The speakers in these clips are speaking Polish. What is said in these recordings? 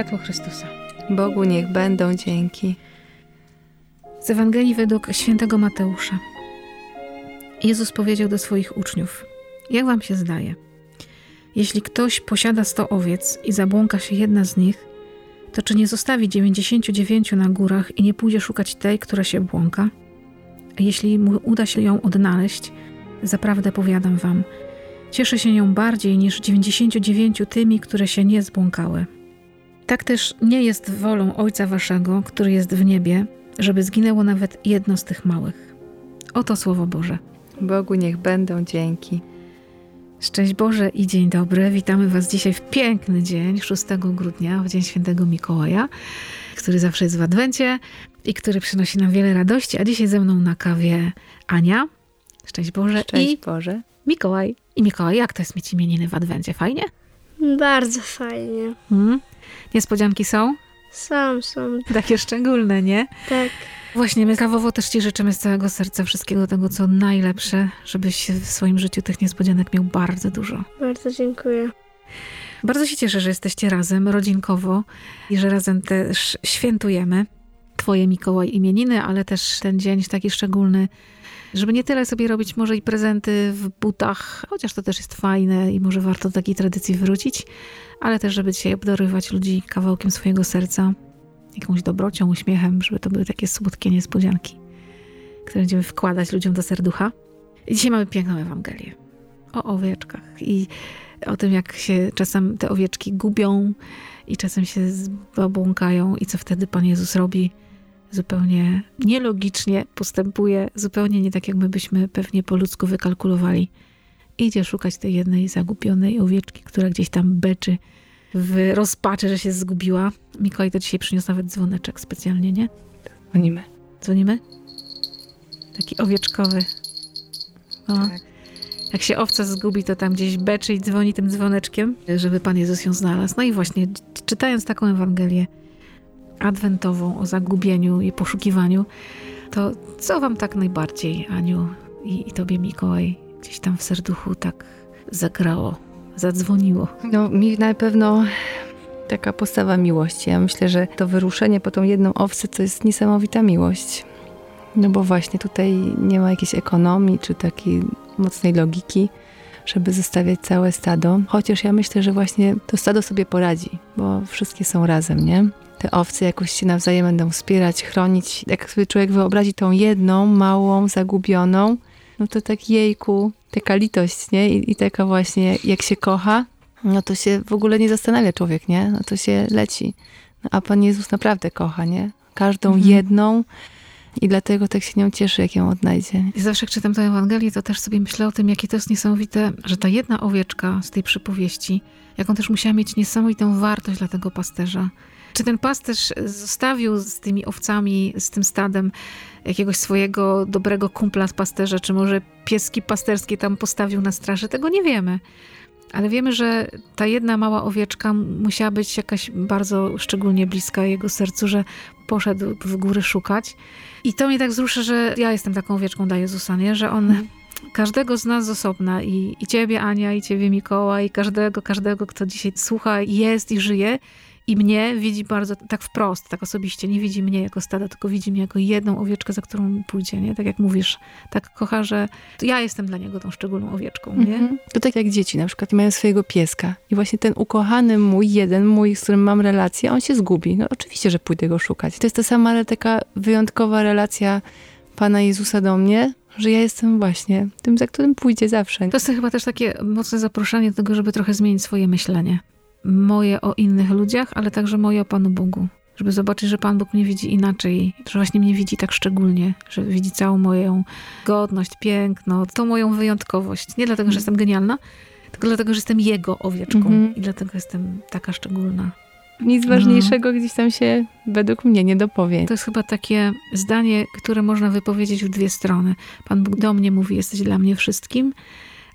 światło Chrystusa. Bogu niech będą dzięki. Z Ewangelii według świętego Mateusza. Jezus powiedział do swoich uczniów: Jak wam się zdaje? Jeśli ktoś posiada sto owiec i zabłąka się jedna z nich, to czy nie zostawi dziewięćdziesięciu dziewięciu na górach i nie pójdzie szukać tej, która się błąka? Jeśli mu uda się ją odnaleźć, zaprawdę powiadam wam, cieszy się nią bardziej niż dziewięćdziesięciu dziewięciu tymi, które się nie zbłąkały. Tak też nie jest wolą Ojca Waszego, który jest w niebie, żeby zginęło nawet jedno z tych małych. Oto Słowo Boże. Bogu niech będą dzięki. Szczęść Boże i dzień dobry. Witamy Was dzisiaj w piękny dzień, 6 grudnia, w Dzień Świętego Mikołaja, który zawsze jest w Adwencie i który przynosi nam wiele radości. A dzisiaj ze mną na kawie Ania. Szczęść Boże. Szczęść I Boże. Mikołaj. I Mikołaj, jak to jest mieć imieniny w Adwencie? Fajnie? Bardzo fajnie. Hmm? Niespodzianki są? Są, są. Takie szczególne, nie? Tak. Właśnie, my kawowo też Ci życzymy z całego serca wszystkiego tego, co najlepsze, żebyś w swoim życiu tych niespodzianek miał bardzo dużo. Bardzo dziękuję. Bardzo się cieszę, że jesteście razem, rodzinkowo i że razem też świętujemy Twoje Mikołaj imieniny, ale też ten dzień taki szczególny, żeby nie tyle sobie robić może i prezenty w butach, chociaż to też jest fajne i może warto do takiej tradycji wrócić, ale też żeby dzisiaj obdarowywać ludzi kawałkiem swojego serca, jakąś dobrocią, uśmiechem, żeby to były takie słodkie niespodzianki, które będziemy wkładać ludziom do serducha. I dzisiaj mamy piękną Ewangelię o owieczkach i o tym, jak się czasem te owieczki gubią i czasem się zabłąkają i co wtedy Pan Jezus robi. Zupełnie nielogicznie postępuje, zupełnie nie tak, jak my byśmy pewnie po ludzku wykalkulowali. Idzie szukać tej jednej zagubionej owieczki, która gdzieś tam beczy w rozpaczy, że się zgubiła. Mikołaj to dzisiaj przyniósł nawet dzwoneczek specjalnie, nie? Dzwonimy. Dzwonimy? Taki owieczkowy. O. Tak. Jak się owca zgubi, to tam gdzieś beczy i dzwoni tym dzwoneczkiem, żeby Pan Jezus ją znalazł. No i właśnie, czytając taką Ewangelię adwentową o zagubieniu i poszukiwaniu, to co Wam tak najbardziej, Aniu i, i Tobie, Mikołaj, gdzieś tam w serduchu tak zagrało, zadzwoniło? No, mi na pewno taka postawa miłości. Ja myślę, że to wyruszenie po tą jedną owcę to jest niesamowita miłość. No bo właśnie tutaj nie ma jakiejś ekonomii czy takiej mocnej logiki, żeby zostawiać całe stado. Chociaż ja myślę, że właśnie to stado sobie poradzi, bo wszystkie są razem, nie? Te owce jakoś się nawzajem będą wspierać, chronić. Jak sobie człowiek wyobrazi tą jedną, małą, zagubioną, no to tak jejku, taka litość, nie? I, i taka właśnie, jak się kocha, no to się w ogóle nie zastanawia człowiek, nie? No to się leci. No, a Pan Jezus naprawdę kocha, nie? Każdą Mhm. jedną i dlatego tak się nią cieszy, jak ją odnajdzie. I zawsze jak czytam tę Ewangelię, to też sobie myślę o tym, jakie to jest niesamowite, że ta jedna owieczka z tej przypowieści, jaką też musiała mieć niesamowitą wartość dla tego pasterza. Czy ten pasterz zostawił z tymi owcami, z tym stadem jakiegoś swojego dobrego kumpla z pasterza, czy może pieski pasterskie tam postawił na straży, tego nie wiemy. Ale wiemy, że ta jedna mała owieczka musiała być jakaś bardzo szczególnie bliska jego sercu, że poszedł w góry szukać. I to mnie tak wzrusza, że ja jestem taką owieczką dla Jezusa, nie? że On każdego z nas z osobna i, i ciebie Ania, i ciebie Mikołaj, i każdego, każdego, kto dzisiaj słucha, jest i żyje i mnie widzi bardzo tak wprost, tak osobiście. Nie widzi mnie jako stada, tylko widzi mnie jako jedną owieczkę, za którą pójdzie, nie? Tak jak mówisz, tak kocha, że ja jestem dla niego tą szczególną owieczką, nie? Mhm. To tak jak dzieci na przykład mają swojego pieska i właśnie ten ukochany mój, jeden mój, z którym mam relację, on się zgubi. No oczywiście, że pójdę go szukać. To jest ta sama, ale taka wyjątkowa relacja Pana Jezusa do mnie, że ja jestem właśnie tym, za którym pójdzie zawsze. To jest chyba też takie mocne zaproszenie do tego, żeby trochę zmienić swoje myślenie. Moje o innych ludziach, ale także moje o Panu Bogu. Żeby zobaczyć, że Pan Bóg mnie widzi inaczej, że właśnie mnie widzi tak szczególnie, że widzi całą moją godność, piękno, tą moją wyjątkowość. Nie dlatego, że jestem genialna, tylko dlatego, że jestem Jego owieczką Mhm. i dlatego jestem taka szczególna. Nic ważniejszego gdzieś tam się według mnie nie dopowie. To jest chyba takie zdanie, które można wypowiedzieć w dwie strony. Pan Bóg do mnie mówi, jesteś dla mnie wszystkim,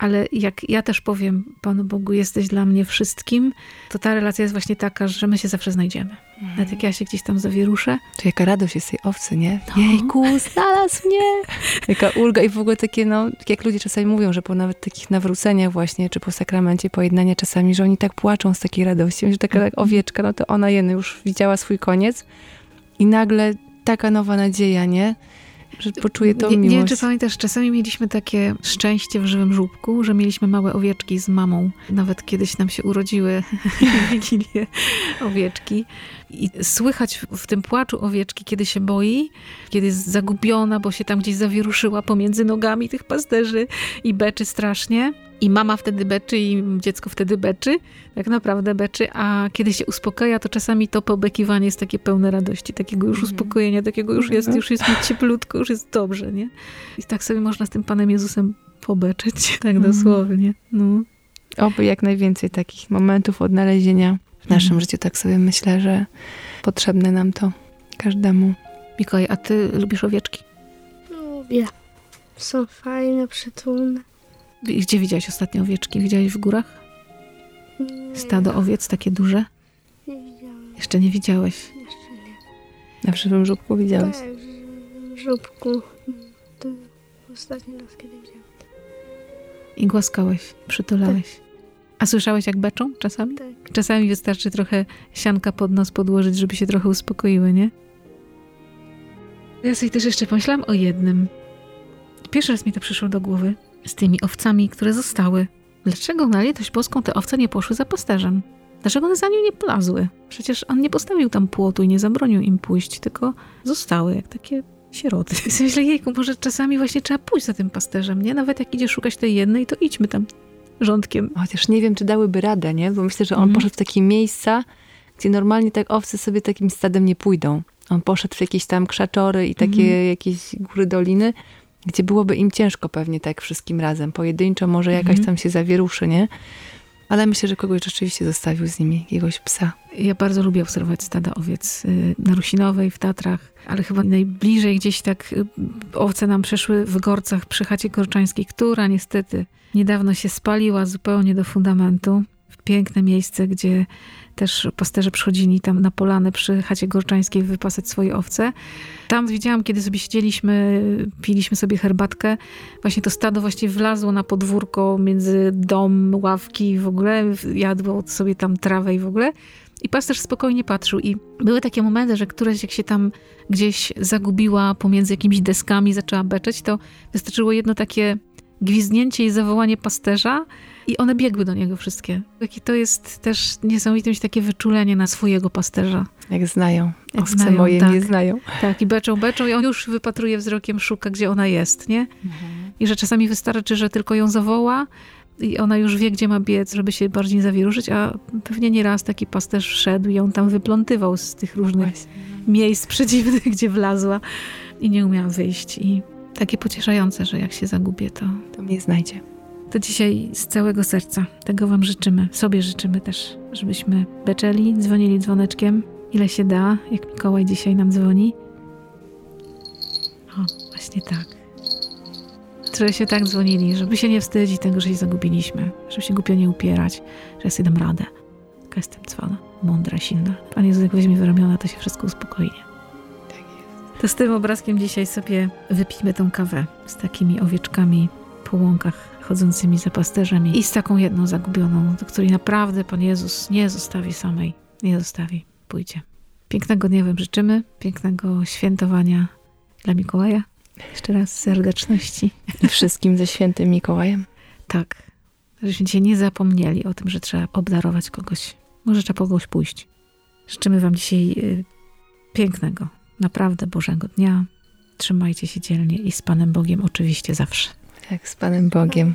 ale jak ja też powiem Panu Bogu, jesteś dla mnie wszystkim, to ta relacja jest właśnie taka, że my się zawsze znajdziemy. Mhm. Nawet jak ja się gdzieś tam zawieruszę, To jaka radość jest tej owcy, nie? No. Jejku, znalazł mnie! Jaka ulga i w ogóle takie, no, jak ludzie czasami mówią, że po nawet takich nawróceniach właśnie, czy po sakramencie pojednania czasami, że oni tak płaczą z takiej radości, że taka Mhm. owieczka, no to ona jeny już widziała swój koniec i nagle taka nowa nadzieja, nie? Że poczuje tą nie, nie wiem, miłość. czy pamiętasz, czasami mieliśmy takie szczęście w żywym żłóbku, że mieliśmy małe owieczki z mamą. Nawet kiedyś nam się urodziły Wigilię owieczki. I słychać w- w tym płaczu owieczki, kiedy się boi, kiedy jest zagubiona, bo się tam gdzieś zawieruszyła pomiędzy nogami tych pasterzy i beczy strasznie. I mama wtedy beczy i dziecko wtedy beczy. Tak naprawdę beczy. A kiedy się uspokaja, to czasami to pobekiwanie jest takie pełne radości, takiego już Mhm. uspokojenia, takiego już jest, Mhm. już jest mi cieplutko, już jest dobrze, nie? I tak sobie można z tym Panem Jezusem pobeczyć, tak Mhm. dosłownie. No. Oby jak najwięcej takich momentów odnalezienia w naszym Mhm. życiu. Tak sobie myślę, że potrzebne nam to każdemu. Mikołaj, a ty lubisz owieczki? Lubię. Są fajne, przytulne. Gdzie widziałeś ostatnio owieczki? Widziałeś w górach? Nie, Stado owiec takie duże? Nie widziałam. Jeszcze nie widziałeś. Jeszcze nie. Na żywym żubku widziałeś? Tak, w żubku. To ostatni raz, kiedy widziałam. I głaskałeś, przytulałeś. A słyszałeś, jak beczą czasami? Tak. Czasami wystarczy trochę sianka pod nos podłożyć, żeby się trochę uspokoiły, nie? Ja sobie też jeszcze pomyślałam o jednym. Pierwszy raz mi to przyszło do głowy. Z tymi owcami, które zostały. Dlaczego na litość boską te owce nie poszły za pasterzem? Dlaczego one za nim nie plazły? Przecież on nie postawił tam płotu i nie zabronił im pójść, tylko zostały jak takie sieroty. Sobie myślę, jejku, może czasami właśnie trzeba pójść za tym pasterzem, nie? Nawet jak idzie szukać tej jednej, to idźmy tam rządkiem. Chociaż nie wiem, czy dałyby radę, nie? Bo myślę, że on Mhm. poszedł w takie miejsca, gdzie normalnie tak owce sobie takim stadem nie pójdą. On poszedł w jakieś tam krzaczory i takie Mhm. jakieś góry, doliny, gdzie byłoby im ciężko pewnie tak wszystkim razem. Pojedynczo może jakaś Mhm. tam się zawieruszy, nie? Ale myślę, że kogoś rzeczywiście zostawił z nimi, jakiegoś psa. Ja bardzo lubię obserwować stada owiec y, na Rusinowej, w Tatrach, ale chyba najbliżej gdzieś tak y, owce nam przeszły w Gorcach przy chacie Gorczańskiej, która niestety niedawno się spaliła zupełnie do fundamentu. Piękne miejsce, gdzie też pasterze przychodzili tam na polanę przy chacie Gorczańskiej wypasać swoje owce. Tam widziałam, kiedy sobie siedzieliśmy, piliśmy sobie herbatkę, właśnie to stado właściwie wlazło na podwórko między dom, ławki w ogóle, jadło sobie tam trawę i w ogóle. I pasterz spokojnie patrzył i były takie momenty, że któreś jak się tam gdzieś zagubiła pomiędzy jakimiś deskami, zaczęła beczeć, to wystarczyło jedno takie gwizdnięcie i zawołanie pasterza i one biegły do niego wszystkie. Jakie to jest też niesamowite mieć takie wyczulenie na swojego pasterza. Jak znają. Jak Owce znają, moje tak. nie znają. Tak, i beczą, beczą i on już wypatruje wzrokiem, szuka, gdzie ona jest, nie? I że czasami wystarczy, że tylko ją zawoła i ona już wie, gdzie ma biec, żeby się bardziej nie zawieruszyć, a pewnie nieraz taki pasterz wszedł i ją tam wyplątywał z tych różnych Właśnie. miejsc przeciwnych, gdzie wlazła i nie umiała wyjść. I takie pocieszające, że jak się zagubię, to, To mnie znajdzie. To dzisiaj z całego serca tego Wam życzymy. Sobie życzymy też, żebyśmy beczeli, dzwonili dzwoneczkiem, ile się da, jak Mikołaj dzisiaj nam dzwoni. O, właśnie tak. Żeby się tak dzwonili, żeby się nie wstydzić tego, że się zagubiliśmy, żeby się głupio nie upierać, że ja sobie dam radę. Taka jestem cwana, mądra, silna. Pan Jezus jak weźmie w ramiona, to się wszystko uspokoi. nie? Tak jest. To z tym obrazkiem dzisiaj sobie wypijmy tą kawę z takimi owieczkami po łąkach chodzącymi za pasterzem i z taką jedną zagubioną, do której naprawdę Pan Jezus nie zostawi samej. Nie zostawi. Pójdzie. Pięknego dnia Wam życzymy, pięknego świętowania dla Mikołaja. Jeszcze raz serdeczności. Wszystkim ze świętym Mikołajem. Tak, żebyśmy dzisiaj nie zapomnieli o tym, że trzeba obdarować kogoś. Może trzeba po kogoś pójść. Życzymy Wam dzisiaj y, pięknego, naprawdę Bożego dnia. Trzymajcie się dzielnie i z Panem Bogiem oczywiście zawsze. Tak, z Panem Bogiem.